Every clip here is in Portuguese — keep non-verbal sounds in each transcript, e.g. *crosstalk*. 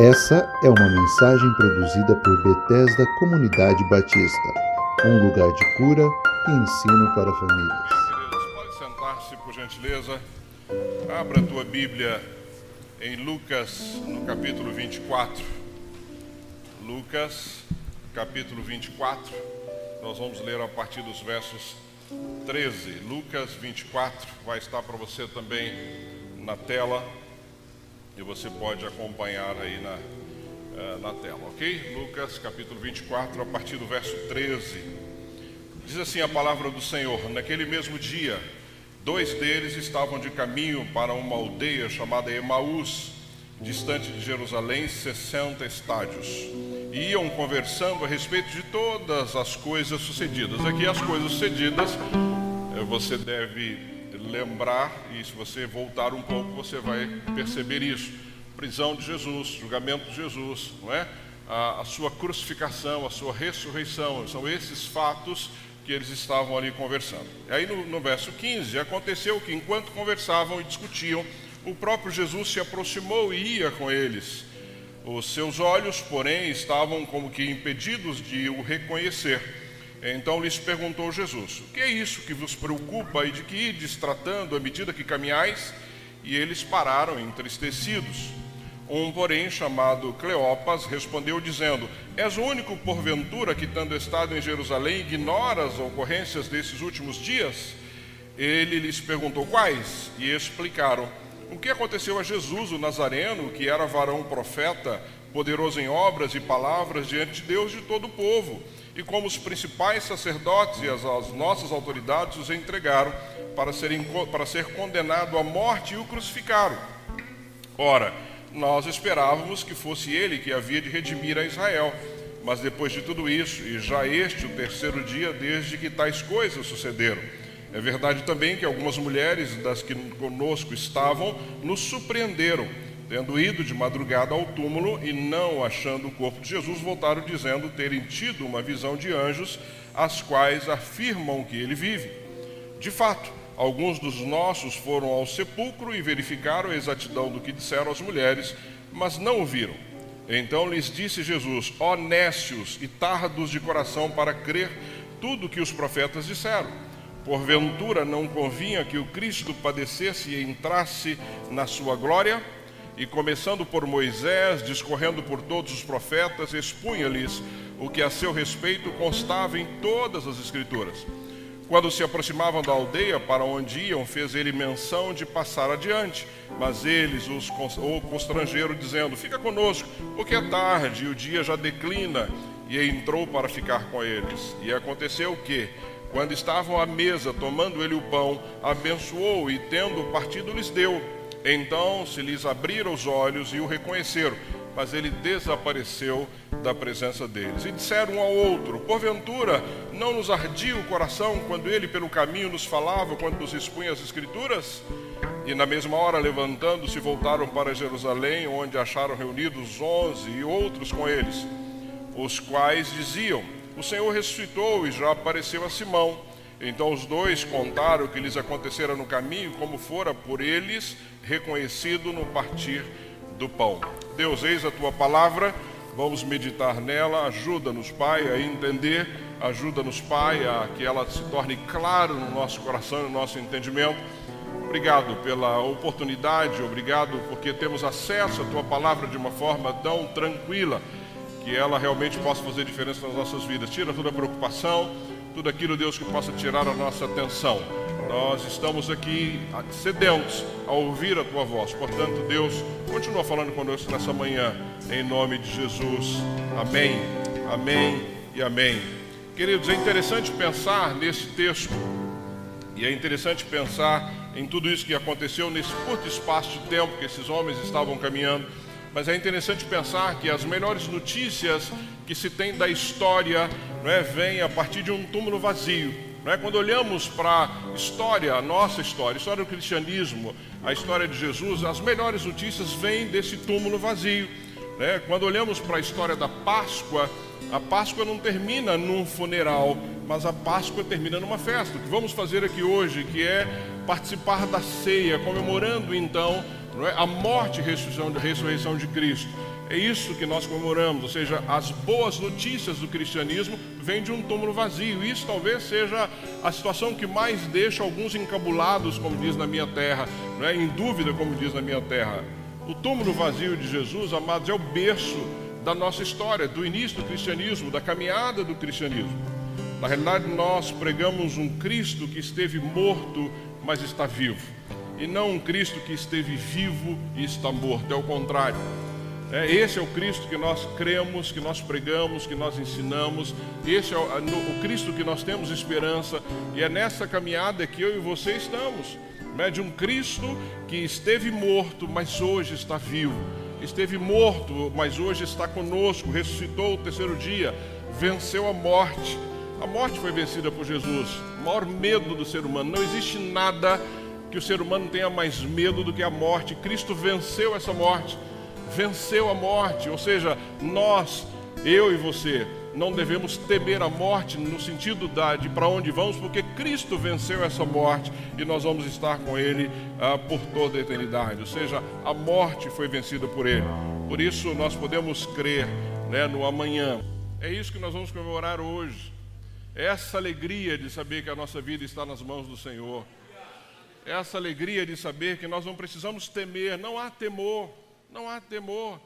Essa é uma mensagem produzida por Bethesda Comunidade Batista, um lugar de cura e ensino para famílias. Queridos, pode sentar-se por gentileza. Abra a tua Bíblia em Lucas, no capítulo 24. Lucas, capítulo 24. Nós vamos ler a partir dos versos 13. Lucas 24 vai estar para você também na tela e você pode acompanhar aí na, uh, na tela, ok? Lucas capítulo 24, a partir do verso 13. Diz assim a palavra do Senhor: Naquele mesmo dia, dois deles estavam de caminho para uma aldeia chamada Emaús, distante de Jerusalém, 60 estádios. E iam conversando a respeito de todas as coisas sucedidas. Aqui, as coisas sucedidas, eh, você deve lembrar, e se você voltar um pouco, você vai perceber isso. Prisão de Jesus, julgamento de Jesus, não é? A, a sua crucificação, a sua ressurreição, são esses fatos que eles estavam ali conversando. E aí no, no verso 15, aconteceu que enquanto conversavam e discutiam, o próprio Jesus se aproximou e ia com eles. Os seus olhos, porém, estavam como que impedidos de o reconhecer. Então lhes perguntou Jesus: O que é isso que vos preocupa e de que ides tratando à medida que caminhais? E eles pararam entristecidos. Um, porém, chamado Cleopas, respondeu dizendo: És o único, porventura, que, tendo estado em Jerusalém, ignora as ocorrências desses últimos dias? Ele lhes perguntou quais, e explicaram: O que aconteceu a Jesus, o Nazareno, que era varão profeta, poderoso em obras e palavras diante de Deus e de todo o povo? E como os principais sacerdotes e as, as nossas autoridades os entregaram para, serem, para ser condenado à morte e o crucificaram. Ora, nós esperávamos que fosse ele que havia de redimir a Israel. Mas depois de tudo isso, e já este o terceiro dia desde que tais coisas sucederam, é verdade também que algumas mulheres das que conosco estavam nos surpreenderam Tendo ido de madrugada ao túmulo e não achando o corpo de Jesus, voltaram dizendo terem tido uma visão de anjos, as quais afirmam que ele vive. De fato, alguns dos nossos foram ao sepulcro e verificaram a exatidão do que disseram as mulheres, mas não o viram. Então lhes disse Jesus: Ó nécios e tardos de coração para crer tudo que os profetas disseram. Porventura não convinha que o Cristo padecesse e entrasse na sua glória? E começando por Moisés, discorrendo por todos os profetas, expunha-lhes o que a seu respeito constava em todas as Escrituras. Quando se aproximavam da aldeia para onde iam, fez ele menção de passar adiante, mas eles os constrangeram, dizendo: Fica conosco, porque é tarde e o dia já declina. E entrou para ficar com eles. E aconteceu que, quando estavam à mesa, tomando ele o pão, abençoou e, tendo partido, lhes deu então se lhes abriram os olhos e o reconheceram, mas ele desapareceu da presença deles. E disseram um ao outro: Porventura não nos ardia o coração quando ele pelo caminho nos falava, quando nos expunha as Escrituras? E na mesma hora, levantando-se, voltaram para Jerusalém, onde acharam reunidos onze e outros com eles, os quais diziam: O Senhor ressuscitou e já apareceu a Simão. Então os dois contaram o que lhes acontecera no caminho, como fora por eles reconhecido no partir do pão. Deus, eis a tua palavra, vamos meditar nela, ajuda-nos, Pai, a entender, ajuda-nos, Pai, a que ela se torne claro no nosso coração no nosso entendimento. Obrigado pela oportunidade, obrigado porque temos acesso à tua palavra de uma forma tão tranquila que ela realmente possa fazer diferença nas nossas vidas. Tira toda a preocupação, tudo aquilo, Deus, que possa tirar a nossa atenção. Nós estamos aqui sedentos a ouvir a tua voz. Portanto, Deus, continua falando conosco nessa manhã, em nome de Jesus. Amém, amém e amém. Queridos, é interessante pensar nesse texto, e é interessante pensar em tudo isso que aconteceu nesse curto espaço de tempo que esses homens estavam caminhando. Mas é interessante pensar que as melhores notícias que se tem da história não é, vêm a partir de um túmulo vazio. Não é? Quando olhamos para a história, a nossa história, a história do cristianismo, a história de Jesus, as melhores notícias vêm desse túmulo vazio. Né? Quando olhamos para a história da Páscoa, a Páscoa não termina num funeral, mas a Páscoa termina numa festa. O que vamos fazer aqui hoje, que é participar da ceia, comemorando então é? a morte e ressurreição de Cristo. É isso que nós comemoramos, ou seja, as boas notícias do cristianismo vêm de um túmulo vazio. Isso talvez seja a situação que mais deixa alguns encabulados, como diz na minha terra, não é? em dúvida, como diz na minha terra. O túmulo vazio de Jesus, amados, é o berço da nossa história, do início do cristianismo, da caminhada do cristianismo. Na realidade, nós pregamos um Cristo que esteve morto, mas está vivo, e não um Cristo que esteve vivo e está morto, é o contrário. É, esse é o Cristo que nós cremos, que nós pregamos, que nós ensinamos. Esse é o, o Cristo que nós temos esperança. E é nessa caminhada que eu e você estamos. Né, de um Cristo que esteve morto, mas hoje está vivo. Esteve morto, mas hoje está conosco. Ressuscitou o terceiro dia. Venceu a morte. A morte foi vencida por Jesus. O maior medo do ser humano. Não existe nada que o ser humano tenha mais medo do que a morte. Cristo venceu essa morte venceu a morte, ou seja, nós, eu e você, não devemos temer a morte no sentido da, de para onde vamos, porque Cristo venceu essa morte e nós vamos estar com Ele ah, por toda a eternidade. Ou seja, a morte foi vencida por Ele. Por isso nós podemos crer né, no amanhã. É isso que nós vamos comemorar hoje. É essa alegria de saber que a nossa vida está nas mãos do Senhor. É essa alegria de saber que nós não precisamos temer, não há temor. Não há temor.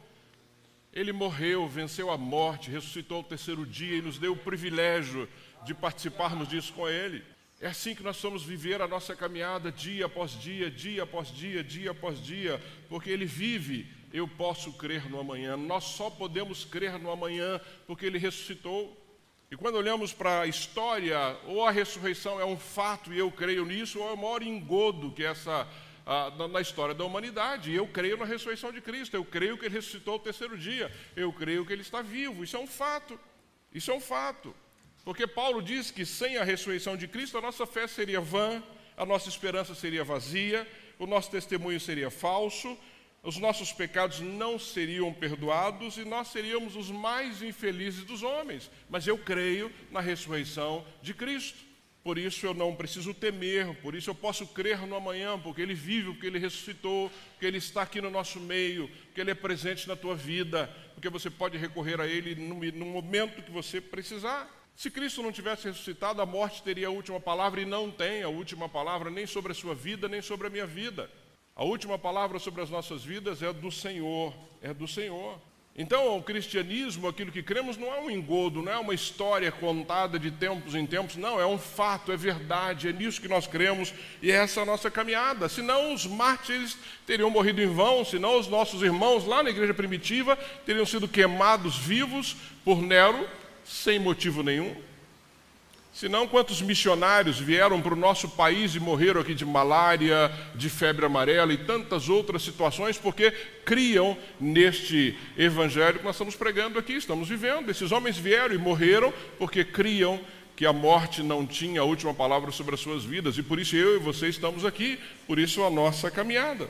Ele morreu, venceu a morte, ressuscitou o terceiro dia e nos deu o privilégio de participarmos disso com Ele. É assim que nós vamos viver a nossa caminhada dia após dia, dia após dia, dia após dia, porque Ele vive. Eu posso crer no amanhã. Nós só podemos crer no amanhã porque Ele ressuscitou. E quando olhamos para a história, ou a ressurreição é um fato e eu creio nisso, ou é o maior engodo que essa na, história da humanidade. Eu creio na ressurreição de Cristo, eu creio que ele ressuscitou o terceiro dia, eu creio que ele está vivo. Isso é um fato. Isso é um fato. Porque Paulo diz que sem a ressurreição de Cristo, a nossa fé seria vã, a nossa esperança seria vazia, o nosso testemunho seria falso, os nossos pecados não seriam perdoados e nós seríamos os mais infelizes dos homens. Mas eu creio na ressurreição de Cristo. Por isso eu não preciso temer, por isso eu posso crer no amanhã, porque Ele vive, porque Ele ressuscitou, porque Ele está aqui no nosso meio, porque Ele é presente na tua vida, porque você pode recorrer a Ele no, no momento que você precisar. Se Cristo não tivesse ressuscitado, a morte teria a última palavra e não tem a última palavra nem sobre a sua vida, nem sobre a minha vida. A última palavra sobre as nossas vidas é do Senhor, é do Senhor. Então, o cristianismo, aquilo que cremos, não é um engodo, não é uma história contada de tempos em tempos, não, é um fato, é verdade, é nisso que nós cremos e é essa a nossa caminhada. Senão, os mártires teriam morrido em vão, senão, os nossos irmãos lá na igreja primitiva teriam sido queimados vivos por Nero, sem motivo nenhum. Senão, quantos missionários vieram para o nosso país e morreram aqui de malária, de febre amarela e tantas outras situações, porque criam neste evangelho que nós estamos pregando aqui, estamos vivendo. Esses homens vieram e morreram porque criam que a morte não tinha a última palavra sobre as suas vidas, e por isso eu e você estamos aqui, por isso a nossa caminhada.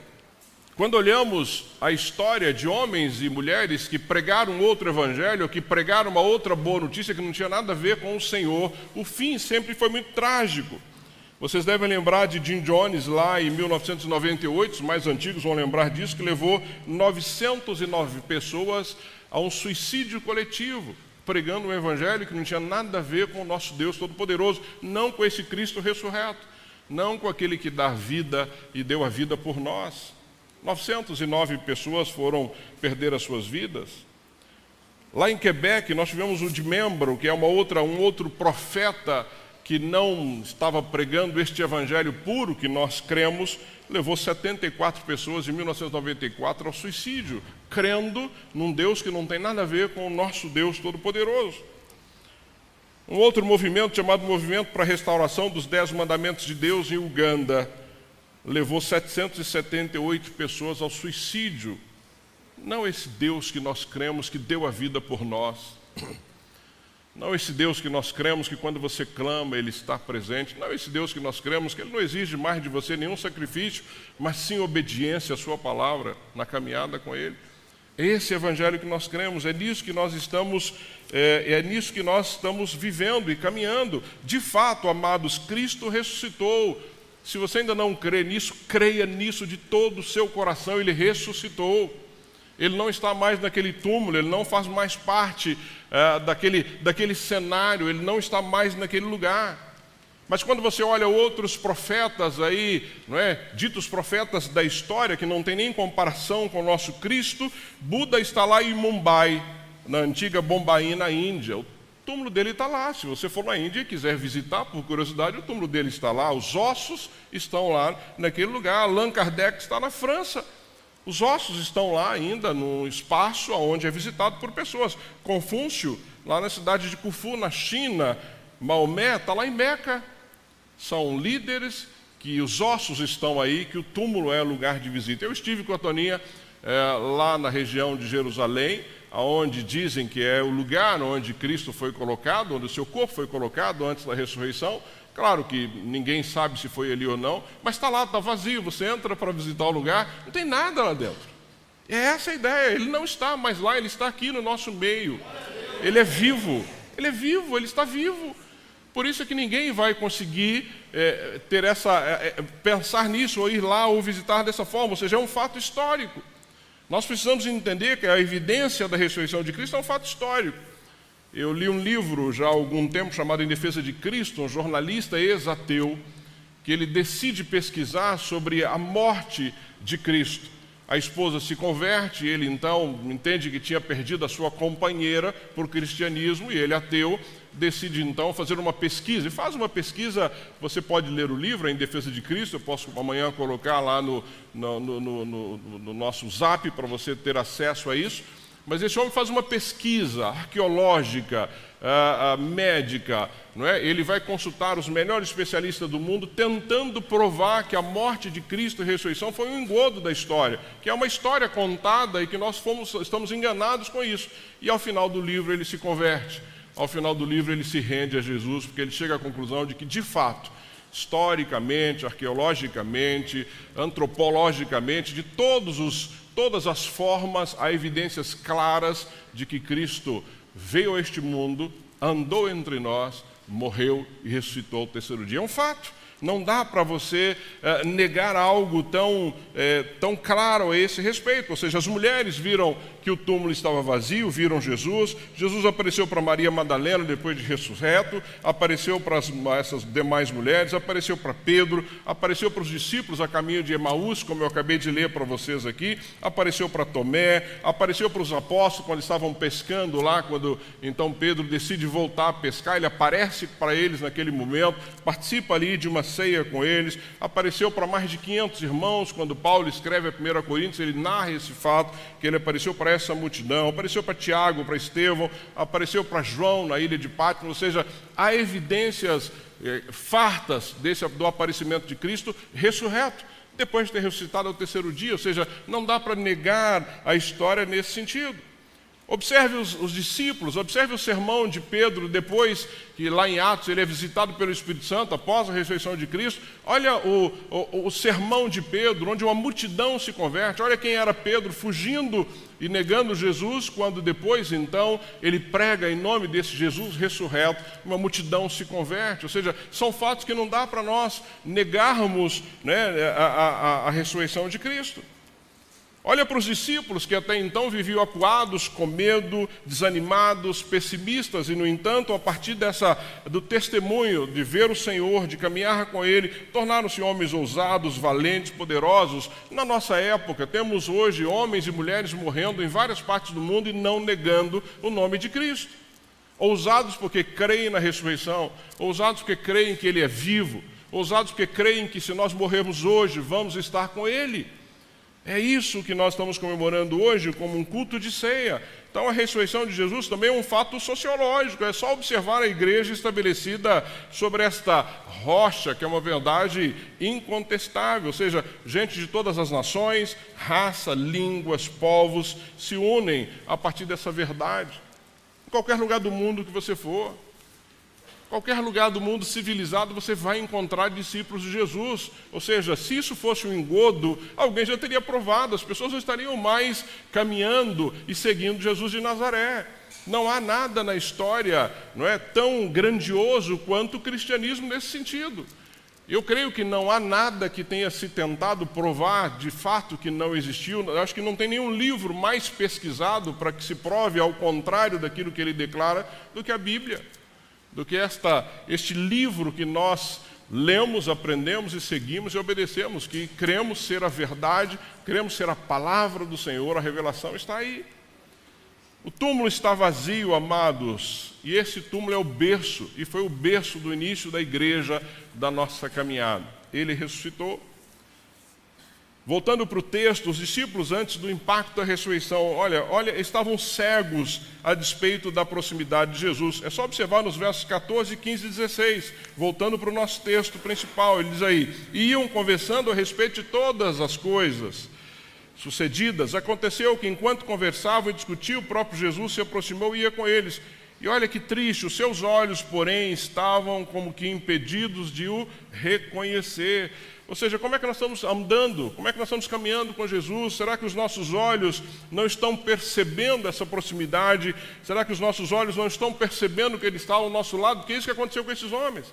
Quando olhamos a história de homens e mulheres que pregaram outro evangelho, que pregaram uma outra boa notícia que não tinha nada a ver com o Senhor, o fim sempre foi muito trágico. Vocês devem lembrar de Jim Jones lá em 1998, os mais antigos vão lembrar disso, que levou 909 pessoas a um suicídio coletivo, pregando um evangelho que não tinha nada a ver com o nosso Deus Todo-Poderoso, não com esse Cristo ressurreto, não com aquele que dá vida e deu a vida por nós. 909 pessoas foram perder as suas vidas. Lá em Quebec, nós tivemos o de membro, que é uma outra, um outro profeta que não estava pregando este evangelho puro que nós cremos, levou 74 pessoas em 1994 ao suicídio, crendo num Deus que não tem nada a ver com o nosso Deus Todo-Poderoso. Um outro movimento chamado Movimento para a Restauração dos Dez Mandamentos de Deus em Uganda, levou 778 pessoas ao suicídio. Não esse Deus que nós cremos que deu a vida por nós. Não esse Deus que nós cremos que quando você clama, Ele está presente. Não esse Deus que nós cremos que Ele não exige mais de você nenhum sacrifício, mas sim obediência à Sua palavra na caminhada com Ele. Esse evangelho que nós cremos, é nisso que nós estamos, é, é nisso que nós estamos vivendo e caminhando. De fato, amados, Cristo ressuscitou. Se você ainda não crê nisso, creia nisso de todo o seu coração, ele ressuscitou. Ele não está mais naquele túmulo, ele não faz mais parte uh, daquele, daquele cenário, ele não está mais naquele lugar. Mas quando você olha outros profetas aí, não é? ditos profetas da história, que não tem nem comparação com o nosso Cristo, Buda está lá em Mumbai, na antiga Bombaim, na Índia. O túmulo dele está lá. Se você for na Índia e quiser visitar, por curiosidade, o túmulo dele está lá. Os ossos estão lá naquele lugar. Allan Kardec está na França. Os ossos estão lá ainda no espaço onde é visitado por pessoas. Confúcio, lá na cidade de Kufu, na China. Maomé está lá em Meca são líderes que os ossos estão aí, que o túmulo é lugar de visita. Eu estive com a Toninha é, lá na região de Jerusalém, aonde dizem que é o lugar onde Cristo foi colocado, onde o seu corpo foi colocado antes da ressurreição. Claro que ninguém sabe se foi ali ou não, mas está lá, está vazio. Você entra para visitar o lugar, não tem nada lá dentro. É essa a ideia. Ele não está mais lá, ele está aqui no nosso meio. Ele é vivo. Ele é vivo, ele está vivo. Por isso é que ninguém vai conseguir é, ter essa, é, é, pensar nisso, ou ir lá ou visitar dessa forma, ou seja, é um fato histórico. Nós precisamos entender que a evidência da ressurreição de Cristo é um fato histórico. Eu li um livro já há algum tempo chamado Em Defesa de Cristo, um jornalista ex-ateu, que ele decide pesquisar sobre a morte de Cristo. A esposa se converte, ele então entende que tinha perdido a sua companheira por cristianismo e ele ateu decide então fazer uma pesquisa, e faz uma pesquisa, você pode ler o livro, Em Defesa de Cristo, eu posso amanhã colocar lá no, no, no, no, no nosso zap para você ter acesso a isso, mas esse homem faz uma pesquisa arqueológica, uh, uh, médica, não é? ele vai consultar os melhores especialistas do mundo, tentando provar que a morte de Cristo e a ressurreição foi um engodo da história, que é uma história contada e que nós fomos, estamos enganados com isso. E ao final do livro ele se converte ao final do livro ele se rende a Jesus, porque ele chega à conclusão de que, de fato, historicamente, arqueologicamente, antropologicamente, de todos os, todas as formas, há evidências claras de que Cristo veio a este mundo, andou entre nós, morreu e ressuscitou ao terceiro dia. É um fato. Não dá para você uh, negar algo tão, uh, tão claro a esse respeito. Ou seja, as mulheres viram que o túmulo estava vazio, viram Jesus. Jesus apareceu para Maria Madalena depois de ressurreto, apareceu para as, essas demais mulheres, apareceu para Pedro, apareceu para os discípulos a caminho de Emaús, como eu acabei de ler para vocês aqui, apareceu para Tomé, apareceu para os apóstolos quando estavam pescando lá, quando então Pedro decide voltar a pescar, ele aparece para eles naquele momento, participa ali de uma ceia com eles, apareceu para mais de 500 irmãos, quando Paulo escreve a 1 Coríntios, ele narra esse fato, que ele apareceu para essa multidão, apareceu para Tiago, para Estevão, apareceu para João na ilha de Pátmos, ou seja, há evidências eh, fartas desse, do aparecimento de Cristo ressurreto, depois de ter ressuscitado ao terceiro dia, ou seja, não dá para negar a história nesse sentido. Observe os, os, discípulos, observe o sermão de Pedro, depois que lá em Atos ele é visitado pelo Espírito Santo, após a ressurreição de Cristo. Olha o, o, o sermão de Pedro, onde uma multidão se converte. Olha quem era Pedro, fugindo e negando Jesus, quando depois, então, ele prega em nome desse Jesus ressurreto, uma multidão se converte. Ou seja, são fatos que não dá para nós negarmos né, a, a, a ressurreição de Cristo. Olha para os discípulos que até então viviam acuados, com medo, desanimados, pessimistas, e no entanto, a partir dessa do testemunho de ver o Senhor, de caminhar com Ele, tornaram-se homens ousados, valentes, poderosos. Na nossa época, temos hoje homens e mulheres morrendo em várias partes do mundo e não negando o nome de Cristo. Ousados porque creem na ressurreição, ousados porque creem que Ele é vivo, ousados porque creem que se nós morrermos hoje, vamos estar com Ele. É isso que nós estamos comemorando hoje como um culto de ceia. Então, a ressurreição de Jesus também é um fato sociológico, é só observar a igreja estabelecida sobre esta rocha, que é uma verdade incontestável, ou seja, gente de todas as nações, raça, línguas, povos se unem a partir dessa verdade. Em qualquer lugar do mundo que você for, Qualquer lugar do mundo civilizado você vai encontrar discípulos de Jesus. Ou seja, se isso fosse um engodo, alguém já teria provado, as pessoas não estariam mais caminhando e seguindo Jesus de Nazaré. Não há nada na história não é, tão grandioso quanto o cristianismo nesse sentido. Eu creio que não há nada que tenha se tentado provar de fato que não existiu. Eu acho que não tem nenhum livro mais pesquisado para que se prove ao contrário daquilo que ele declara do que a Bíblia, do que esta, este livro que nós lemos, aprendemos e seguimos e obedecemos, que cremos ser a verdade, cremos ser a palavra do Senhor, a revelação está aí. O túmulo está vazio, amados, e esse túmulo é o berço, e foi o berço do início da igreja, da nossa caminhada. Ele ressuscitou. Voltando para o texto, os discípulos, antes do impacto da ressurreição, olha, olha, estavam cegos a despeito da proximidade de Jesus. É só observar nos versos 14, 15 e 16. Voltando para o nosso texto principal, ele diz aí: iam conversando a respeito de todas as coisas sucedidas. Aconteceu que, enquanto conversavam e discutiam, o próprio Jesus se aproximou e ia com eles. E olha que triste, os seus olhos, porém, estavam como que impedidos de o reconhecer. Ou seja, como é que nós estamos andando? Como é que nós estamos caminhando com Jesus? Será que os nossos olhos não estão percebendo essa proximidade? Será que os nossos olhos não estão percebendo que Ele está ao nosso lado? Porque é isso que aconteceu com esses homens.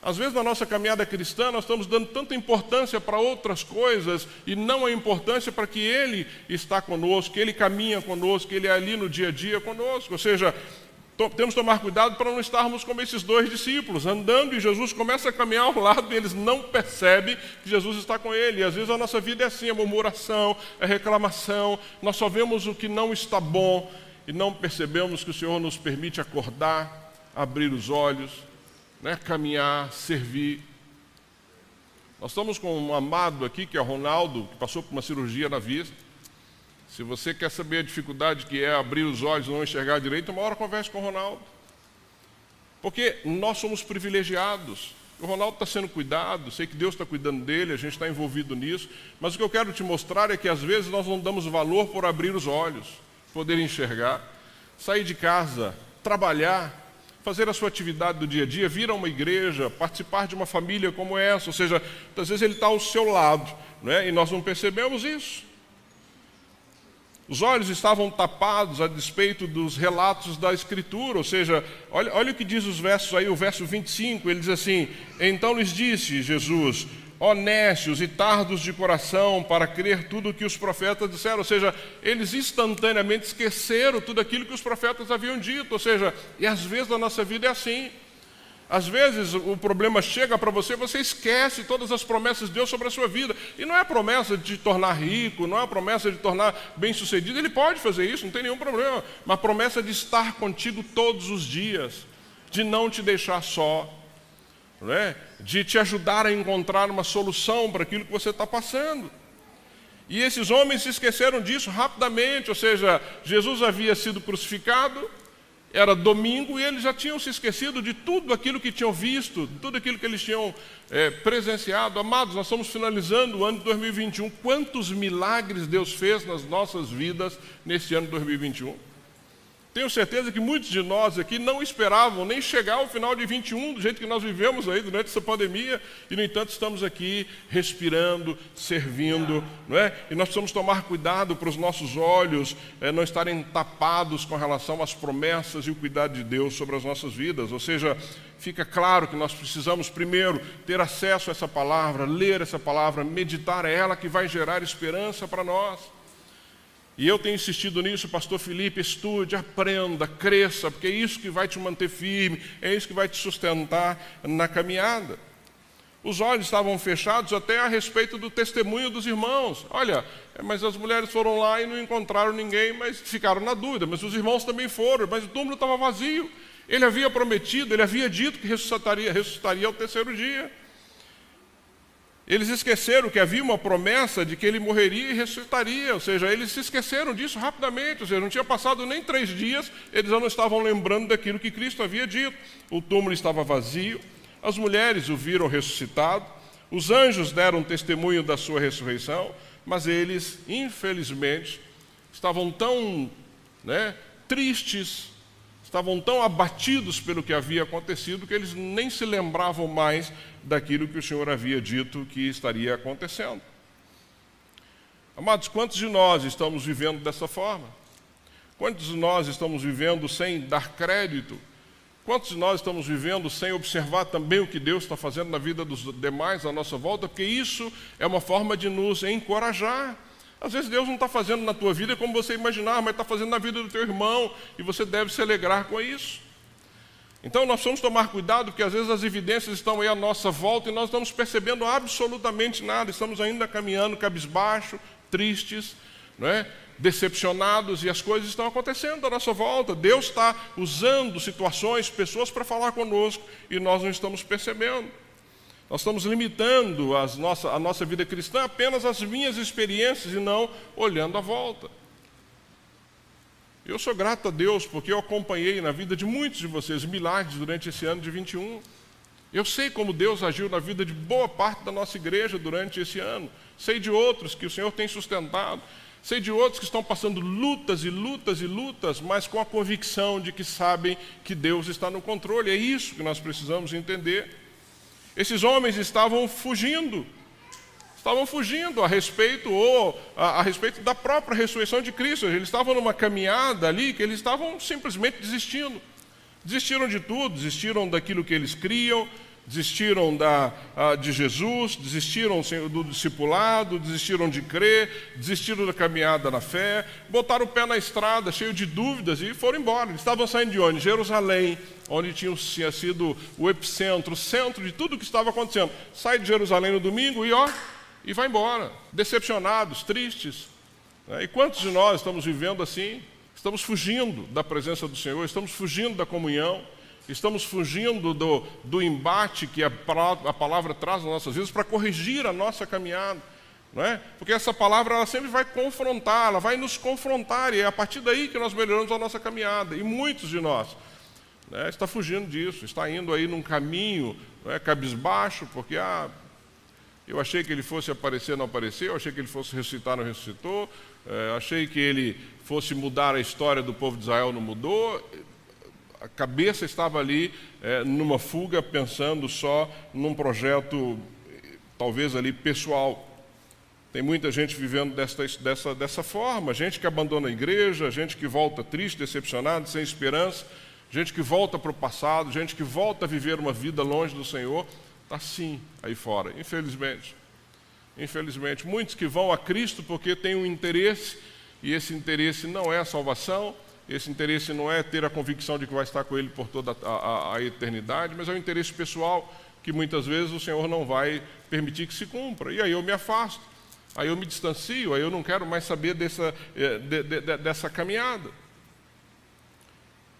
Às vezes, na nossa caminhada cristã, nós estamos dando tanta importância para outras coisas e não a importância para que Ele está conosco, que Ele caminha conosco, que Ele é ali no dia a dia conosco. Ou seja, temos que tomar cuidado para não estarmos como esses dois discípulos, andando e Jesus começa a caminhar ao lado e eles não percebem que Jesus está com ele. E às vezes a nossa vida é assim: é murmuração, é reclamação, nós só vemos o que não está bom e não percebemos que o Senhor nos permite acordar, abrir os olhos, né, caminhar, servir. Nós estamos com um amado aqui, que é o Ronaldo, que passou por uma cirurgia na vista. Se você quer saber a dificuldade que é abrir os olhos e não enxergar direito, uma hora converse com o Ronaldo. Porque nós somos privilegiados. O Ronaldo está sendo cuidado, sei que Deus está cuidando dele, a gente está envolvido nisso, mas o que eu quero te mostrar é que às vezes nós não damos valor por abrir os olhos, poder enxergar, sair de casa, trabalhar, fazer a sua atividade do dia a dia, vir a uma igreja, participar de uma família como essa, ou seja, às vezes ele está ao seu lado, é? e nós não percebemos isso. Os olhos estavam tapados a despeito dos relatos da Escritura, ou seja, olha, olha o que diz os versos aí, o verso 25, ele diz assim: Então lhes disse Jesus, honestos e tardos de coração para crer tudo o que os profetas disseram, ou seja, eles instantaneamente esqueceram tudo aquilo que os profetas haviam dito, ou seja, e às vezes a nossa vida é assim. Às vezes o problema chega para você, você esquece todas as promessas de Deus sobre a sua vida. E não é a promessa de tornar rico, não é a promessa de tornar bem-sucedido. Ele pode fazer isso, não tem nenhum problema. Mas a promessa de estar contigo todos os dias, de não te deixar só, é? de te ajudar a encontrar uma solução para aquilo que você está passando. E esses homens se esqueceram disso rapidamente, ou seja, Jesus havia sido crucificado, era domingo e eles já tinham se esquecido de tudo aquilo que tinham visto, tudo aquilo que eles tinham é, presenciado. Amados, nós estamos finalizando o ano de 2021. Quantos milagres Deus fez nas nossas vidas nesse ano de 2021? Tenho certeza que muitos de nós aqui não esperavam nem chegar ao final de 21, do jeito que nós vivemos aí durante essa pandemia, e no entanto estamos aqui respirando, servindo, não é? E nós precisamos tomar cuidado para os nossos olhos é, não estarem tapados com relação às promessas e o cuidado de Deus sobre as nossas vidas. Ou seja, fica claro que nós precisamos primeiro ter acesso a essa palavra, ler essa palavra, meditar é ela que vai gerar esperança para nós. E eu tenho insistido nisso, pastor Felipe, estude, aprenda, cresça, porque é isso que vai te manter firme, é isso que vai te sustentar na caminhada. Os olhos estavam fechados até a respeito do testemunho dos irmãos. Olha, mas as mulheres foram lá e não encontraram ninguém, mas ficaram na dúvida. Mas os irmãos também foram, mas o túmulo estava vazio. Ele havia prometido, ele havia dito que ressuscitaria, ressuscitaria ao terceiro dia. Eles esqueceram que havia uma promessa de que ele morreria e ressuscitaria, ou seja, eles se esqueceram disso rapidamente, ou seja, não tinha passado nem três dias, eles já não estavam lembrando daquilo que Cristo havia dito. O túmulo estava vazio, as mulheres o viram ressuscitado, os anjos deram testemunho da sua ressurreição, mas eles, infelizmente, estavam tão né, tristes, estavam tão abatidos pelo que havia acontecido que eles nem se lembravam mais daquilo que o Senhor havia dito que estaria acontecendo. Amados, quantos de nós estamos vivendo dessa forma? Quantos de nós estamos vivendo sem dar crédito Quantos de nós estamos vivendo sem observar também o que Deus está fazendo na vida dos demais à nossa volta? Porque isso é uma forma de nos encorajar. Às vezes Deus não está fazendo na tua vida como você imaginava, mas está fazendo na vida do teu irmão e você deve se alegrar com isso. Então nós precisamos tomar cuidado, porque às vezes as evidências estão aí à nossa volta e nós não estamos percebendo absolutamente nada, estamos ainda caminhando cabisbaixo, tristes, não é? decepcionados e as coisas estão acontecendo à nossa volta. Deus está usando situações, pessoas para falar conosco e nós não estamos percebendo. Nós estamos limitando nossa, a nossa vida cristã apenas às minhas experiências e não olhando à volta. Eu sou grato a Deus porque eu acompanhei na vida de muitos de vocês milagres durante esse ano de 21. Eu sei como Deus agiu na vida de boa parte da nossa igreja durante esse ano. Sei de outros que o Senhor tem sustentado. Sei de outros que estão passando lutas e lutas e lutas, mas com a convicção de que sabem que Deus está no controle. É isso que nós precisamos entender. Esses homens estavam fugindo, estavam fugindo a respeito ou a, a, respeito da própria ressurreição de Cristo. Eles estavam numa caminhada ali que eles estavam simplesmente desistindo. Desistiram de tudo, desistiram daquilo que eles criam, desistiram da, de Jesus, desistiram do discipulado, desistiram de crer, desistiram da caminhada na fé, botaram o pé na estrada, cheio de dúvidas, e foram embora. Eles estavam saindo de onde? Jerusalém, onde tinha, tinha sido o epicentro, o centro de tudo o que estava acontecendo. Sai de Jerusalém no domingo e ó, e vai embora, decepcionados, tristes. Né? E quantos de nós estamos vivendo assim? Estamos fugindo da presença do Senhor, estamos fugindo da comunhão, Estamos fugindo do, do embate que a, a palavra traz nas nossas vidas para corrigir a nossa caminhada. Não é? Porque essa palavra ela sempre vai confrontar, ela vai nos confrontar, e é a partir daí que nós melhoramos a nossa caminhada. E muitos de nós né, está fugindo disso, está indo aí num caminho é, cabisbaixo, porque ah, eu achei que ele fosse aparecer, não apareceu, eu achei que ele fosse ressuscitar, não ressuscitou, é, achei que ele fosse mudar a história do povo de Israel, não mudou. A cabeça estava ali é, numa fuga, pensando só num projeto, talvez ali pessoal. Tem muita gente vivendo dessa, dessa, dessa forma, gente que abandona a igreja, gente que volta triste, decepcionado, sem esperança, gente que volta para o passado, gente que volta a viver uma vida longe do Senhor, está assim aí fora, infelizmente. Infelizmente, muitos que vão a Cristo porque têm um interesse, e esse interesse não é a salvação, esse interesse não é ter a convicção de que vai estar com Ele por toda a, a, a eternidade, mas é um interesse pessoal que muitas vezes o Senhor não vai permitir que se cumpra. E aí eu me afasto, aí eu me distancio, aí eu não quero mais saber dessa, eh, de, de, de, dessa caminhada.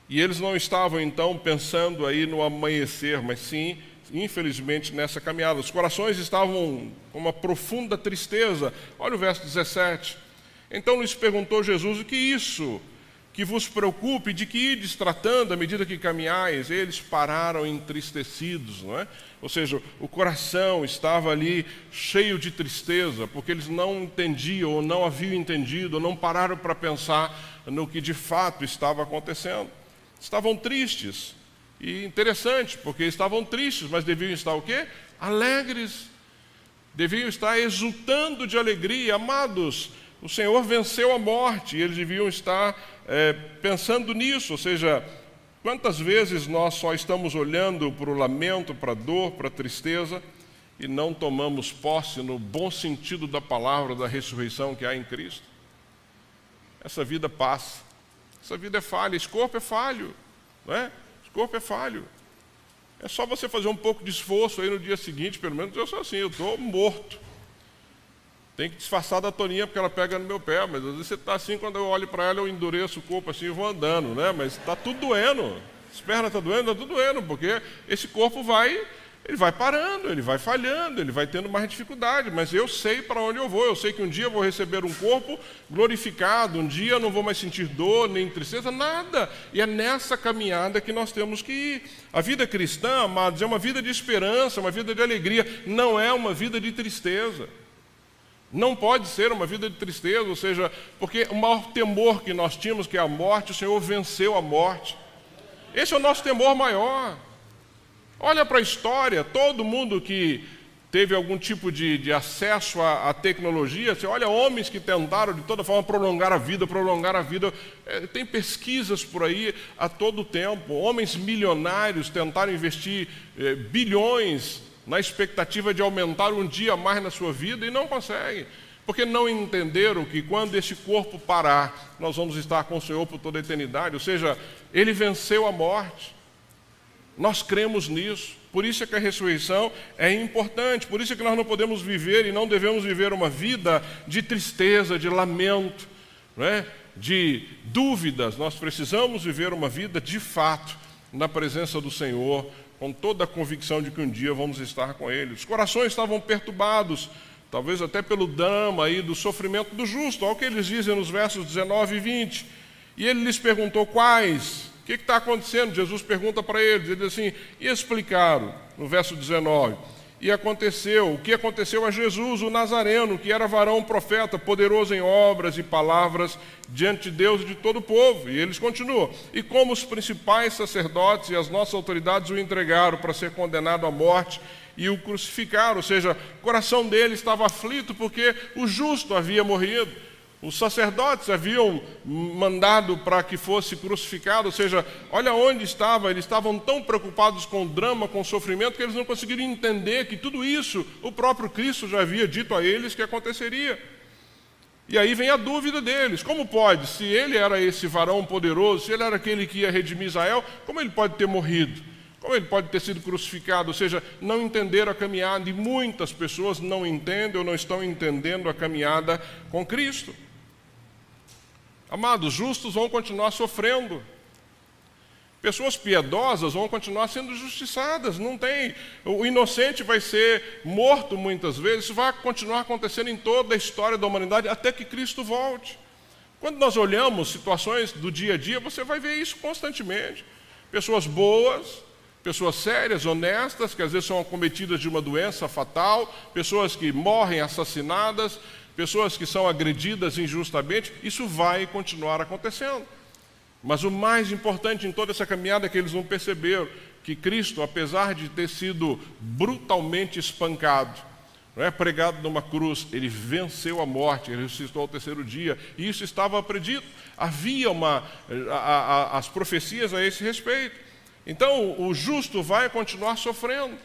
E eles não estavam então pensando aí no amanhecer, mas sim, infelizmente, nessa caminhada. Os corações estavam com uma profunda tristeza. Olha o verso 17. Então lhes perguntou Jesus: o que isso? que vos preocupe de que ides tratando à medida que caminhais. Eles pararam entristecidos, não é? Ou seja, o coração estava ali cheio de tristeza, porque eles não entendiam, ou não haviam entendido, ou não pararam para pensar no que de fato estava acontecendo. Estavam tristes. E interessante, porque estavam tristes, mas deviam estar o quê? Alegres. Deviam estar exultando de alegria, amados. O Senhor venceu a morte e eles deviam estar é, pensando nisso, ou seja, quantas vezes nós só estamos olhando para o lamento, para a dor, para a tristeza e não tomamos posse no bom sentido da palavra da ressurreição que há em Cristo? Essa vida passa, essa vida é falha, esse corpo é falho, não é? Corpo é falho. É só você fazer um pouco de esforço aí no dia seguinte, pelo menos eu sou assim, eu estou morto. Tem que disfarçar da Toninha porque ela pega no meu pé, mas às vezes você está assim, quando eu olho para ela, eu endureço o corpo assim e vou andando, né? Mas está tudo doendo. As pernas estão tá doendo, está tudo doendo, porque esse corpo vai, ele vai parando, ele vai falhando, ele vai tendo mais dificuldade, mas eu sei para onde eu vou, eu sei que um dia eu vou receber um corpo glorificado, um dia eu não vou mais sentir dor, nem tristeza, nada. E é nessa caminhada que nós temos que ir. A vida cristã, amados, é uma vida de esperança, uma vida de alegria, não é uma vida de tristeza. Não pode ser uma vida de tristeza, ou seja, porque o maior temor que nós tínhamos, que é a morte, o Senhor venceu a morte. Esse é o nosso temor maior. Olha para a história, todo mundo que teve algum tipo de, de acesso à, à, tecnologia, você olha homens que tentaram de toda forma prolongar a vida, prolongar a vida. É, tem pesquisas por aí a todo tempo. Homens milionários tentaram investir é, bilhões na expectativa de aumentar um dia mais na sua vida e não conseguem. Porque não entenderam que quando esse corpo parar, nós vamos estar com o Senhor por toda a eternidade. Ou seja, ele venceu a morte. Nós cremos nisso. Por isso é que a ressurreição é importante, por isso é que nós não podemos viver e não devemos viver uma vida de tristeza, de lamento, é? de dúvidas. Nós precisamos viver uma vida de fato na presença do Senhor, com toda a convicção de que um dia vamos estar com Ele. Os corações estavam perturbados, talvez até pelo drama aí do sofrimento do justo. Olha o que eles dizem nos versos 19 e 20. E ele lhes perguntou quais o que está acontecendo? Jesus pergunta para eles, ele diz assim, e explicaram, no verso 19. E aconteceu, o que aconteceu a Jesus, o Nazareno, que era varão profeta, poderoso em obras e palavras diante de Deus e de todo o povo. E eles continuam. E como os principais sacerdotes e as nossas autoridades o entregaram para ser condenado à morte e o crucificaram, ou seja, o coração dele estava aflito porque o justo havia morrido. Os sacerdotes haviam mandado para que fosse crucificado, ou seja, olha onde estava, eles estavam tão preocupados com o drama, com o sofrimento, que eles não conseguiram entender que tudo isso o próprio Cristo já havia dito a eles que aconteceria. E aí vem a dúvida deles: como pode, se ele era esse varão poderoso, se ele era aquele que ia redimir Israel, como ele pode ter morrido? Como ele pode ter sido crucificado? Ou seja, não entenderam a caminhada, e muitas pessoas não entendem ou não estão entendendo a caminhada com Cristo. Amados, justos vão continuar sofrendo. Pessoas piedosas vão continuar sendo justiçadas, não tem. O inocente vai ser morto muitas vezes, isso vai continuar acontecendo em toda a história da humanidade até que Cristo volte. Quando nós olhamos situações do dia a dia, você vai ver isso constantemente. Pessoas boas, pessoas sérias, honestas, que às vezes são acometidas de uma doença fatal, pessoas que morrem assassinadas, pessoas que são agredidas injustamente, isso vai continuar acontecendo. Mas o mais importante em toda essa caminhada é que eles não perceberam que Cristo, apesar de ter sido brutalmente espancado, não é pregado numa cruz, ele venceu a morte, ele ressuscitou ao terceiro dia, e isso estava predito. Havia uma, a, a, as profecias a esse respeito. Então, o justo vai continuar sofrendo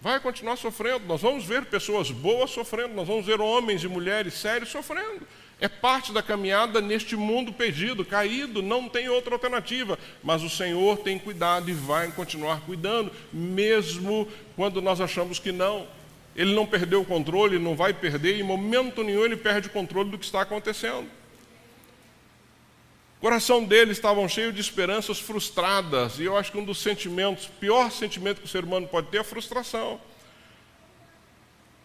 vai continuar sofrendo. Nós vamos ver pessoas boas sofrendo, nós vamos ver homens e mulheres sérios sofrendo. É parte da caminhada neste mundo perdido, caído, não tem outra alternativa. Mas o Senhor tem cuidado e vai continuar cuidando, mesmo quando nós achamos que não. Ele não perdeu o controle, não vai perder, em momento nenhum ele perde o controle do que está acontecendo. Coração dele estavam cheio de esperanças frustradas, e eu acho que um dos sentimentos, pior sentimento que o ser humano pode ter é a frustração.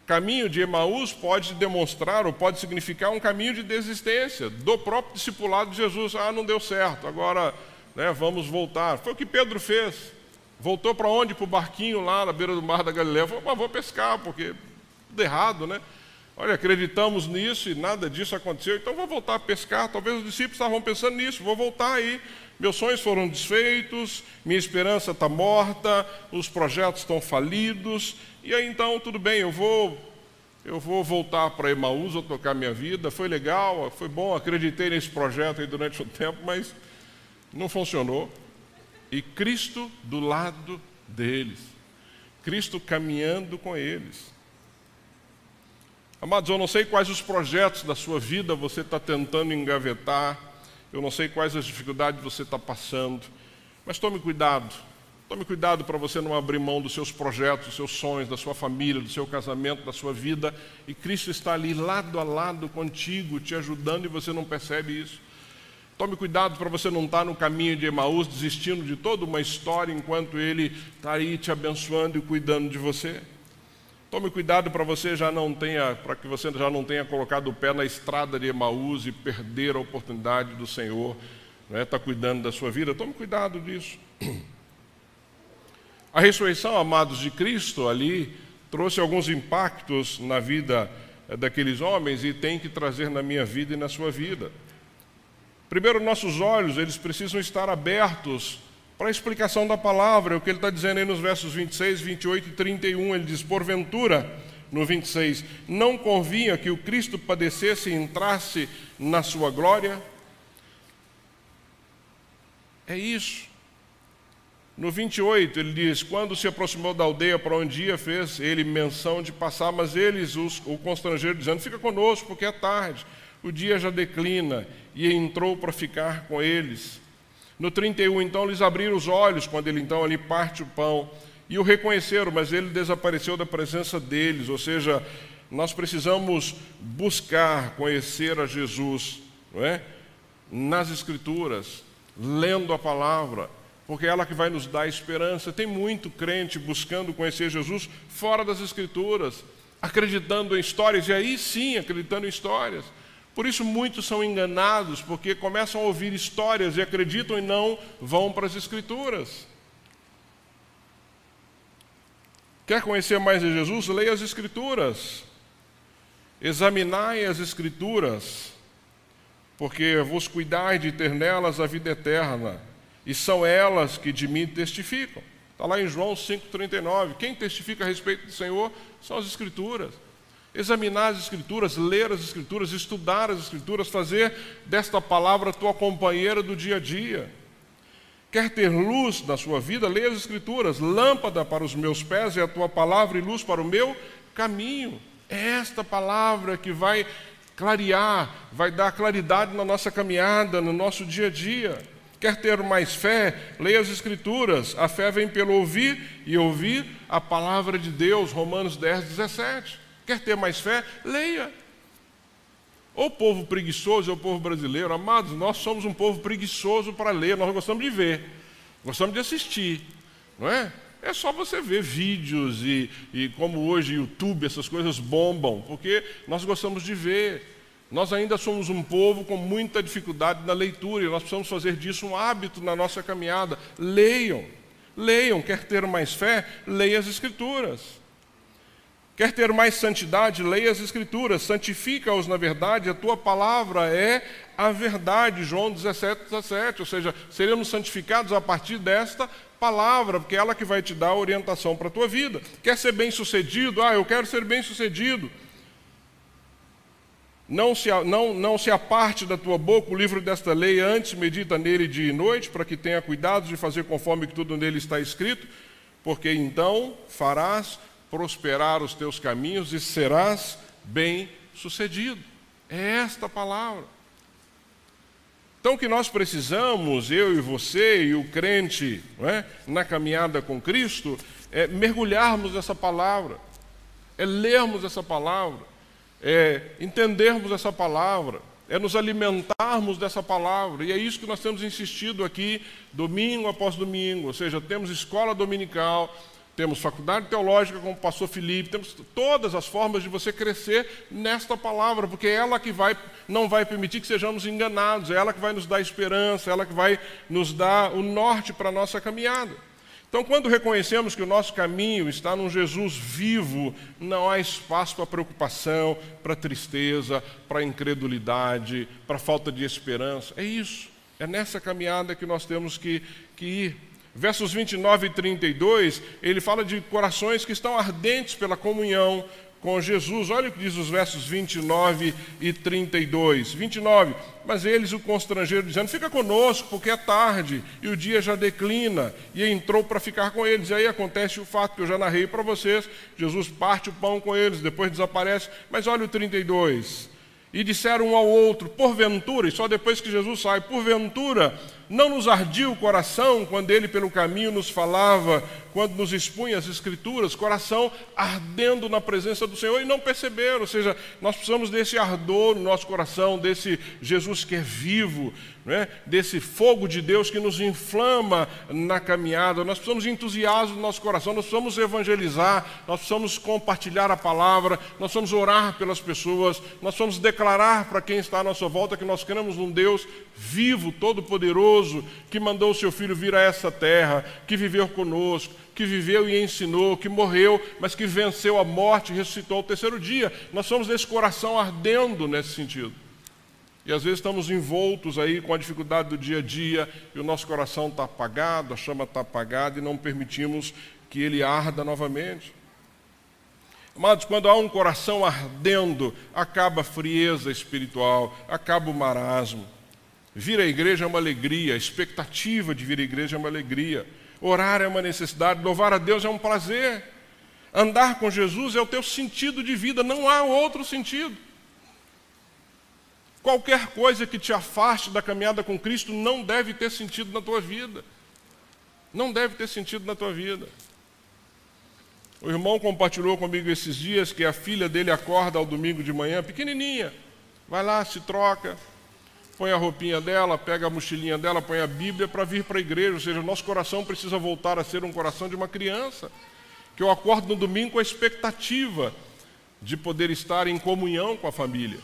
Caminho de Emaús pode demonstrar ou pode significar um caminho de desistência do próprio discipulado de Jesus. Ah, não deu certo, agora né, vamos voltar. Foi o que Pedro fez. Voltou para onde? Para o barquinho lá na beira do mar da Galileia. Falou, mas vou pescar, porque tudo errado, né? Olha, acreditamos nisso e nada disso aconteceu, então vou voltar a pescar. Talvez os discípulos estavam pensando nisso, vou voltar aí. Meus sonhos foram desfeitos, minha esperança está morta, os projetos estão falidos, e aí então tudo bem, eu vou, eu vou voltar para Emaús, vou tocar minha vida. Foi legal, foi bom, acreditei nesse projeto aí durante um tempo, mas não funcionou. E Cristo do lado deles, Cristo caminhando com eles. Amados, eu não sei quais os projetos da sua vida você está tentando engavetar, eu não sei quais as dificuldades você está passando, mas tome cuidado. Tome cuidado para você não abrir mão dos seus projetos, dos seus sonhos, da sua família, do seu casamento, da sua vida. E Cristo está ali lado a lado contigo, te ajudando e você não percebe isso. Tome cuidado para você não estar no caminho de Emaús, desistindo de toda uma história enquanto Ele está aí te abençoando e cuidando de você. Tome cuidado para você já não tenha, para que você já não tenha colocado o pé na estrada de Emaús e perder a oportunidade do Senhor, né, está cuidando da sua vida. Tome cuidado disso. A ressurreição, amados de Cristo, ali trouxe alguns impactos na vida eh, daqueles homens e tem que trazer na minha vida e na sua vida. Primeiro, nossos olhos, eles precisam estar abertos para a explicação da palavra, o que ele está dizendo aí nos versos 26, 28 e 31. Ele diz: Porventura, no 26, não convinha que o Cristo padecesse e entrasse na sua glória? É isso. No 28, ele diz: Quando se aproximou da aldeia para onde ia, fez ele menção de passar, mas eles os, o constrangeram, dizendo: Fica conosco, porque é tarde, o dia já declina, e entrou para ficar com eles. No 31, então, lhes abriram os olhos, quando ele então ali parte o pão, e o reconheceram, mas ele desapareceu da presença deles, ou seja, nós precisamos buscar conhecer a Jesus, não é? Nas Escrituras, lendo a palavra, porque é ela que vai nos dar esperança. Tem muito crente buscando conhecer Jesus fora das Escrituras, acreditando em histórias, e aí sim acreditando em histórias. Por isso muitos são enganados, porque começam a ouvir histórias e acreditam e não vão para as Escrituras. Quer conhecer mais de Jesus? Leia as Escrituras. Examinai as Escrituras, porque vos cuidai de ter nelas a vida eterna e são elas que de mim testificam. Está lá em João 5,39. Quem testifica a respeito do Senhor são as Escrituras. Examinar as Escrituras, ler as Escrituras, estudar as Escrituras, fazer desta palavra tua companheira do dia a dia. Quer ter luz na sua vida? Leia as Escrituras. Lâmpada para os meus pés é a tua palavra e luz para o meu caminho. É esta palavra que vai clarear, vai dar claridade na nossa caminhada, no nosso dia a dia. Quer ter mais fé? Leia as Escrituras. A fé vem pelo ouvir e ouvir a palavra de Deus. Romanos 10, 17. Quer ter mais fé? Leia. O povo preguiçoso é o povo brasileiro. Amados, nós somos um povo preguiçoso para ler. Nós gostamos de ver, gostamos de assistir, não é? É só você ver vídeos e, e como hoje YouTube, essas coisas bombam, porque nós gostamos de ver. Nós ainda somos um povo com muita dificuldade na leitura e nós precisamos fazer disso um hábito na nossa caminhada. Leiam, leiam. Quer ter mais fé? Leia as Escrituras. Quer ter mais santidade? Leia as Escrituras. Santifica-os na verdade, a tua palavra é a verdade. João 17, 17. Ou seja, seremos santificados a partir desta palavra, porque é ela que vai te dar a orientação para a tua vida. Quer ser bem sucedido? Ah, eu quero ser bem sucedido. Não se, não, não se aparte da tua boca o livro desta lei, antes medita nele dia e noite, para que tenha cuidado de fazer conforme que tudo nele está escrito, porque então farás prosperar os teus caminhos e serás bem sucedido. É esta palavra. Então, o que nós precisamos, eu e você e o crente, é, na caminhada com Cristo, é mergulharmos nessa palavra, é lermos essa palavra é entendermos essa palavra, é nos alimentarmos dessa palavra, e é isso que nós temos insistido aqui, domingo após domingo, ou seja, temos escola dominical, temos faculdade teológica como o pastor Felipe, temos todas as formas de você crescer nesta palavra, porque é ela que vai, não vai permitir que sejamos enganados, é ela que vai nos dar esperança, é ela que vai nos dar o norte para a nossa caminhada. Então, quando reconhecemos que o nosso caminho está num Jesus vivo, não há espaço para preocupação, para tristeza, para incredulidade, para falta de esperança. É isso. É nessa caminhada que nós temos que, que ir. Versos 29 e 32, ele fala de corações que estão ardentes pela comunhão, com Jesus. Olha o que diz os versos 29 e 32. 29. Mas eles o constrangeram, dizendo: Fica conosco, porque é tarde e o dia já declina. E entrou para ficar com eles. E aí acontece o fato que eu já narrei para vocês: Jesus parte o pão com eles, depois desaparece. Mas olha o 32. E disseram um ao outro: Porventura, e só depois que Jesus sai, porventura não nos ardia o coração quando ele pelo caminho nos falava, quando nos expunha as Escrituras, coração ardendo na presença do Senhor e não perceberam. Ou seja, nós precisamos desse ardor no nosso coração, desse Jesus que é vivo, né? desse fogo de Deus que nos inflama na caminhada. Nós precisamos de entusiasmo no nosso coração, nós precisamos evangelizar, nós precisamos compartilhar a palavra, nós precisamos orar pelas pessoas, nós precisamos declarar para quem está à nossa volta que nós cremos num Deus vivo, todo-poderoso, que mandou o seu filho vir a essa terra, que viveu conosco, que viveu e ensinou, que morreu, mas que venceu a morte e ressuscitou ao terceiro dia. Nós somos desse coração ardendo nesse sentido. E às vezes estamos envoltos aí com a dificuldade do dia a dia e o nosso coração está apagado, a chama está apagada e não permitimos que ele arda novamente. Amados, quando há um coração ardendo, acaba a frieza espiritual, acaba o marasmo. Vir à igreja é uma alegria, a expectativa de vir à igreja é uma alegria. Orar é uma necessidade, louvar a Deus é um prazer. Andar com Jesus é o teu sentido de vida, não há outro sentido. Qualquer coisa que te afaste da caminhada com Cristo não deve ter sentido na tua vida. Não deve ter sentido na tua vida. O irmão compartilhou comigo esses dias que a filha dele acorda ao domingo de manhã, pequenininha, vai lá, se troca, põe a roupinha dela, pega a mochilinha dela, põe a Bíblia para vir para a igreja. Ou seja, nosso coração precisa voltar a ser um coração de uma criança, que eu acordo no domingo com a expectativa de poder estar em comunhão com a família.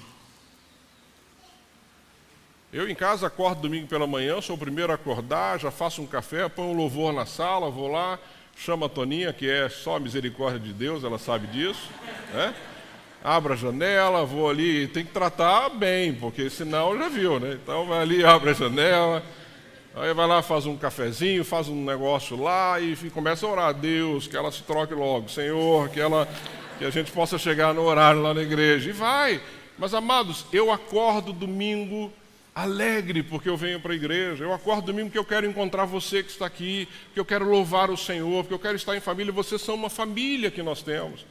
Eu em casa acordo domingo pela manhã, sou o primeiro a acordar, já faço um café, ponho um louvor na sala, vou lá, chamo a Toninha, que é só a misericórdia de Deus, ela sabe disso, né? Abra a janela, vou ali, tem que tratar bem, porque senão já viu, né? Então vai ali, abre a janela, aí vai lá, faz um cafezinho, faz um negócio lá e começa a orar a Deus, que ela se troque logo, Senhor, que ela que a gente possa chegar no horário lá na igreja. E vai. Mas amados, eu acordo domingo alegre porque eu venho para a igreja. Eu acordo domingo porque eu quero encontrar você que está aqui, porque eu quero louvar o Senhor, porque eu quero estar em família. Vocês são uma família que nós temos.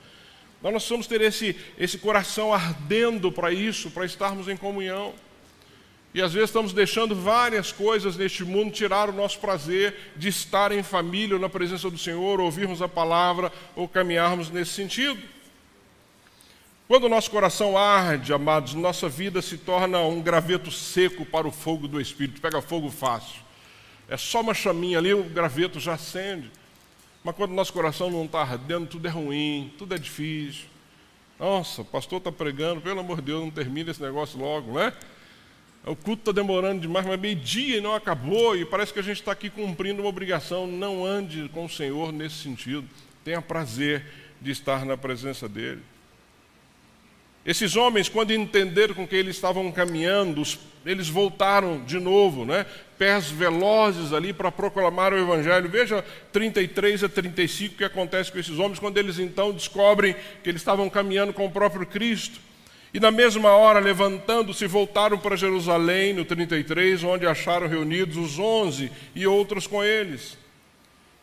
Nós precisamos ter esse, esse coração ardendo para isso, para estarmos em comunhão. E às vezes estamos deixando várias coisas neste mundo tirar o nosso prazer de estar em família, na presença do Senhor, ouvirmos a palavra ou caminharmos nesse sentido. Quando o nosso coração arde, amados, nossa vida se torna um graveto seco para o fogo do Espírito, pega fogo fácil. É só uma chaminha ali, o graveto já acende. Mas quando nosso coração não está ardendo, tudo é ruim, tudo é difícil. Nossa, o pastor está pregando, pelo amor de Deus, não termina esse negócio logo, né? O culto está demorando demais, mas meio-dia e não acabou, e parece que a gente está aqui cumprindo uma obrigação. Não ande com o Senhor nesse sentido. Tenha prazer de estar na presença dEle. Esses homens, quando entenderam com que eles estavam caminhando, eles voltaram de novo, né? pés velozes ali para proclamar o Evangelho. Veja 33 a 35 o que acontece com esses homens quando eles então descobrem que eles estavam caminhando com o próprio Cristo. E na mesma hora, levantando-se, voltaram para Jerusalém, no 33, onde acharam reunidos os onze e outros com eles.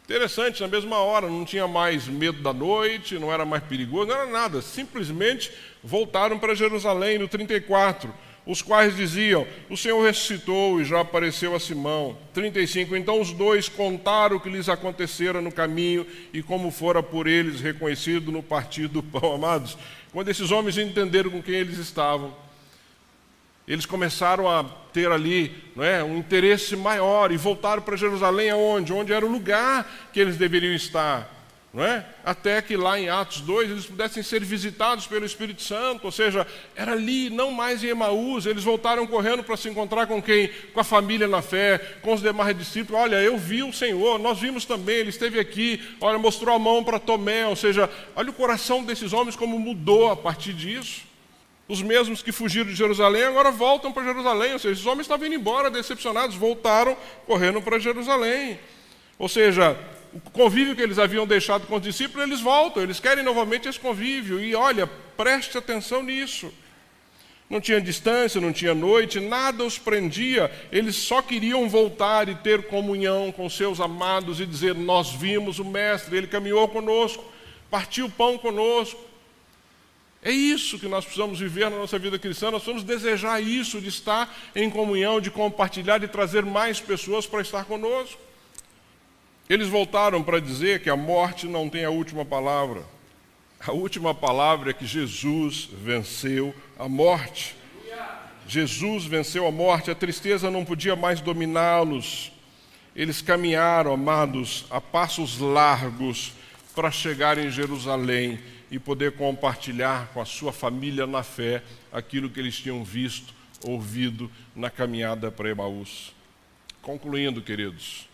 Interessante, na mesma hora, não tinha mais medo da noite, não era mais perigoso, não era nada, simplesmente voltaram para Jerusalém no 34, os quais diziam: O Senhor ressuscitou e já apareceu a Simão. 35. Então os dois contaram o que lhes acontecera no caminho e como fora por eles reconhecido no partir do pão. *laughs* Amados, quando esses homens entenderam com quem eles estavam, eles começaram a ter ali não é, um interesse maior e voltaram para Jerusalém aonde? Onde era o lugar que eles deveriam estar. Não é? Até que lá em Atos 2 eles pudessem ser visitados pelo Espírito Santo, ou seja, era ali, não mais em Emaús, eles voltaram correndo para se encontrar com quem? Com a família na fé, com os demais discípulos. Olha, eu vi o Senhor, nós vimos também, ele esteve aqui, olha, mostrou a mão para Tomé, ou seja, olha o coração desses homens como mudou a partir disso. Os mesmos que fugiram de Jerusalém agora voltam para Jerusalém. Ou seja, esses homens estavam indo embora, decepcionados, voltaram correndo para Jerusalém. Ou seja, o convívio que eles haviam deixado com os discípulos, eles voltam, eles querem novamente esse convívio. E olha, preste atenção nisso. Não tinha distância, não tinha noite, nada os prendia, eles só queriam voltar e ter comunhão com seus amados e dizer: Nós vimos o Mestre, ele caminhou conosco, partiu o pão conosco. É isso que nós precisamos viver na nossa vida cristã, nós precisamos desejar isso, de estar em comunhão, de compartilhar, de trazer mais pessoas para estar conosco. Eles voltaram para dizer que a morte não tem a última palavra. A última palavra é que Jesus venceu a morte. Jesus venceu a morte, a tristeza não podia mais dominá-los. Eles caminharam, amados, a passos largos para chegar em Jerusalém e poder compartilhar com a sua família na fé aquilo que eles tinham visto, ouvido na caminhada para Emaús. Concluindo, queridos,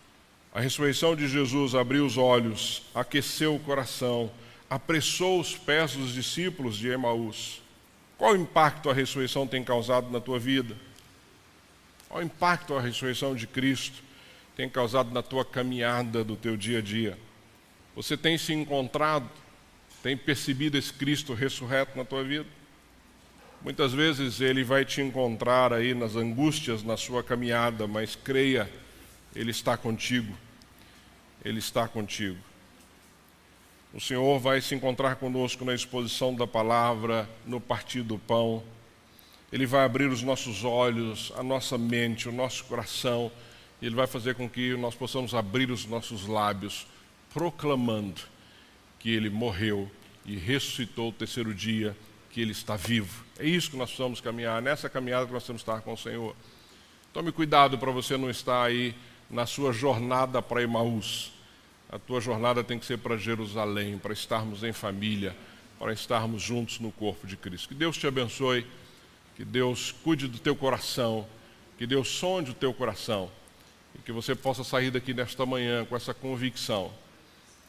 a ressurreição de Jesus abriu os olhos, aqueceu o coração, apressou os pés dos discípulos de Emaús. Qual impacto a ressurreição tem causado na tua vida? ao impacto a ressurreição de Cristo tem causado na tua caminhada do teu dia a dia. Você tem se encontrado, tem percebido esse Cristo ressurreto na tua vida? Muitas vezes ele vai te encontrar aí nas angústias na sua caminhada, mas creia, ele está contigo. Ele está contigo. O Senhor vai se encontrar conosco na exposição da palavra, no partir do pão ele vai abrir os nossos olhos, a nossa mente, o nosso coração, e Ele vai fazer com que nós possamos abrir os nossos lábios, proclamando que Ele morreu e ressuscitou o terceiro dia, que Ele está vivo. É isso que nós precisamos caminhar, nessa caminhada que nós temos que estar com o Senhor. Tome cuidado para você não estar aí na sua jornada para Emaús. A tua jornada tem que ser para Jerusalém, para estarmos em família, para estarmos juntos no corpo de Cristo. Que Deus te abençoe. Que Deus cuide do teu coração, que Deus sonde o teu coração e que você possa sair daqui nesta manhã com essa convicção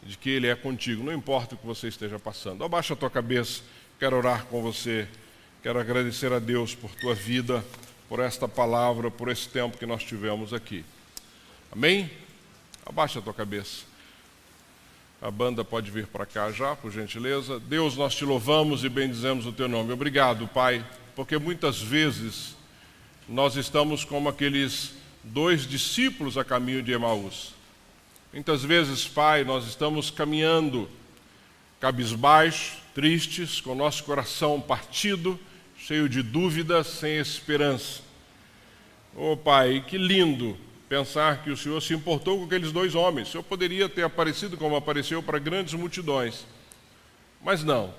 de que Ele é contigo, não importa o que você esteja passando. Abaixa a tua cabeça, quero orar com você, quero agradecer a Deus por tua vida, por esta palavra, por esse tempo que nós tivemos aqui. Amém? Abaixa a tua cabeça. A banda pode vir para cá já, por gentileza. Deus, nós te louvamos e bendizemos o teu nome. Obrigado, Pai porque muitas vezes nós estamos como aqueles dois discípulos a caminho de Emaús. Muitas vezes, Pai, nós estamos caminhando cabisbaixos, tristes, com nosso coração partido, cheio de dúvidas, sem esperança. Oh, Pai, que lindo pensar que o Senhor se importou com aqueles dois homens. O Senhor poderia ter aparecido como apareceu para grandes multidões, mas não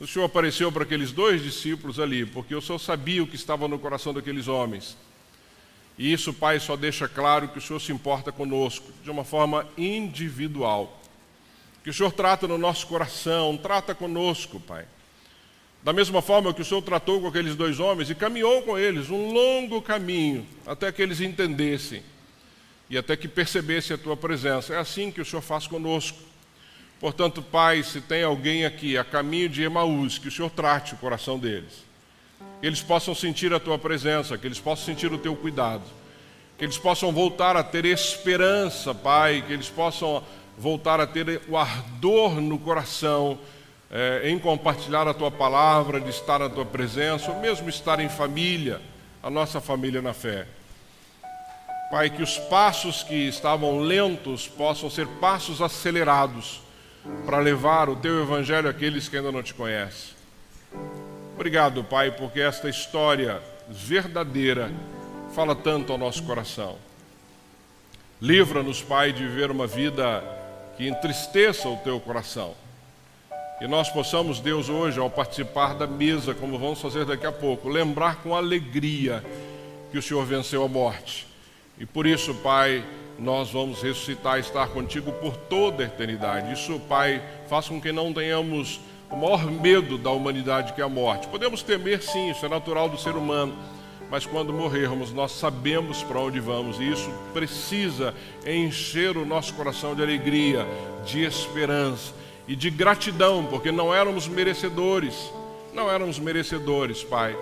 o Senhor apareceu para aqueles dois discípulos ali, porque o Senhor sabia o que estava no coração daqueles homens. E isso, Pai, só deixa claro que o Senhor se importa conosco de uma forma individual. Que o Senhor trata no nosso coração, trata conosco, Pai. Da mesma forma que o Senhor tratou com aqueles dois homens e caminhou com eles um longo caminho até que eles entendessem e até que percebessem a tua presença. É assim que o Senhor faz conosco. Portanto, Pai, se tem alguém aqui a caminho de Emaús, que o Senhor trate o coração deles. Que eles possam sentir a tua presença, que eles possam sentir o teu cuidado. Que eles possam voltar a ter esperança, Pai, que eles possam voltar a ter o ardor no coração é, em compartilhar a tua palavra, de estar na tua presença, ou mesmo estar em família, a nossa família na fé. Pai, que os passos que estavam lentos possam ser passos acelerados para levar o teu evangelho àqueles que ainda não te conhecem. Obrigado, Pai, porque esta história verdadeira fala tanto ao nosso coração. Livra-nos, Pai, de viver uma vida que entristeça o teu coração. Que nós possamos, Deus, hoje, ao participar da mesa, como vamos fazer daqui a pouco, lembrar com alegria que o Senhor venceu a morte. E por isso, Pai, nós vamos ressuscitar e estar contigo por toda a eternidade. Isso, Pai, faz com que não tenhamos o maior medo da humanidade que é a morte. Podemos temer, sim, isso é natural do ser humano, mas quando morrermos, nós sabemos para onde vamos e isso precisa encher o nosso coração de alegria, de esperança e de gratidão, porque não éramos merecedores, não éramos merecedores, Pai.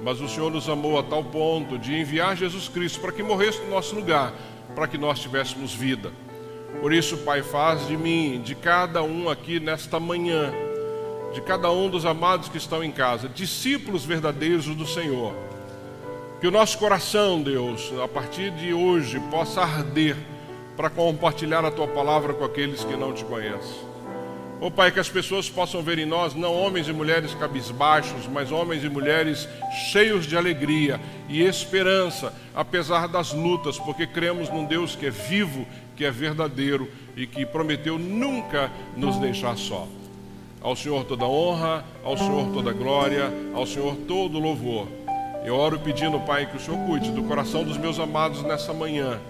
Mas o Senhor nos amou a tal ponto de enviar Jesus Cristo para que morresse no nosso lugar, para que nós tivéssemos vida. Por isso, Pai, faz de mim, de cada um aqui nesta manhã, de cada um dos amados que estão em casa, discípulos verdadeiros do Senhor. Que o nosso coração, Deus, a partir de hoje, possa arder para compartilhar a tua palavra com aqueles que não te conhecem. Ó oh, Pai, que as pessoas possam ver em nós não homens e mulheres cabisbaixos, mas homens e mulheres cheios de alegria e esperança, apesar das lutas, porque cremos num Deus que é vivo, que é verdadeiro e que prometeu nunca nos deixar só. Ao Senhor toda honra, ao Senhor toda glória, ao Senhor todo louvor. Eu oro pedindo, Pai, que o Senhor cuide do coração dos meus amados nessa manhã.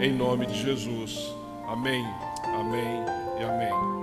Em nome de Jesus. Amém, amém e amém.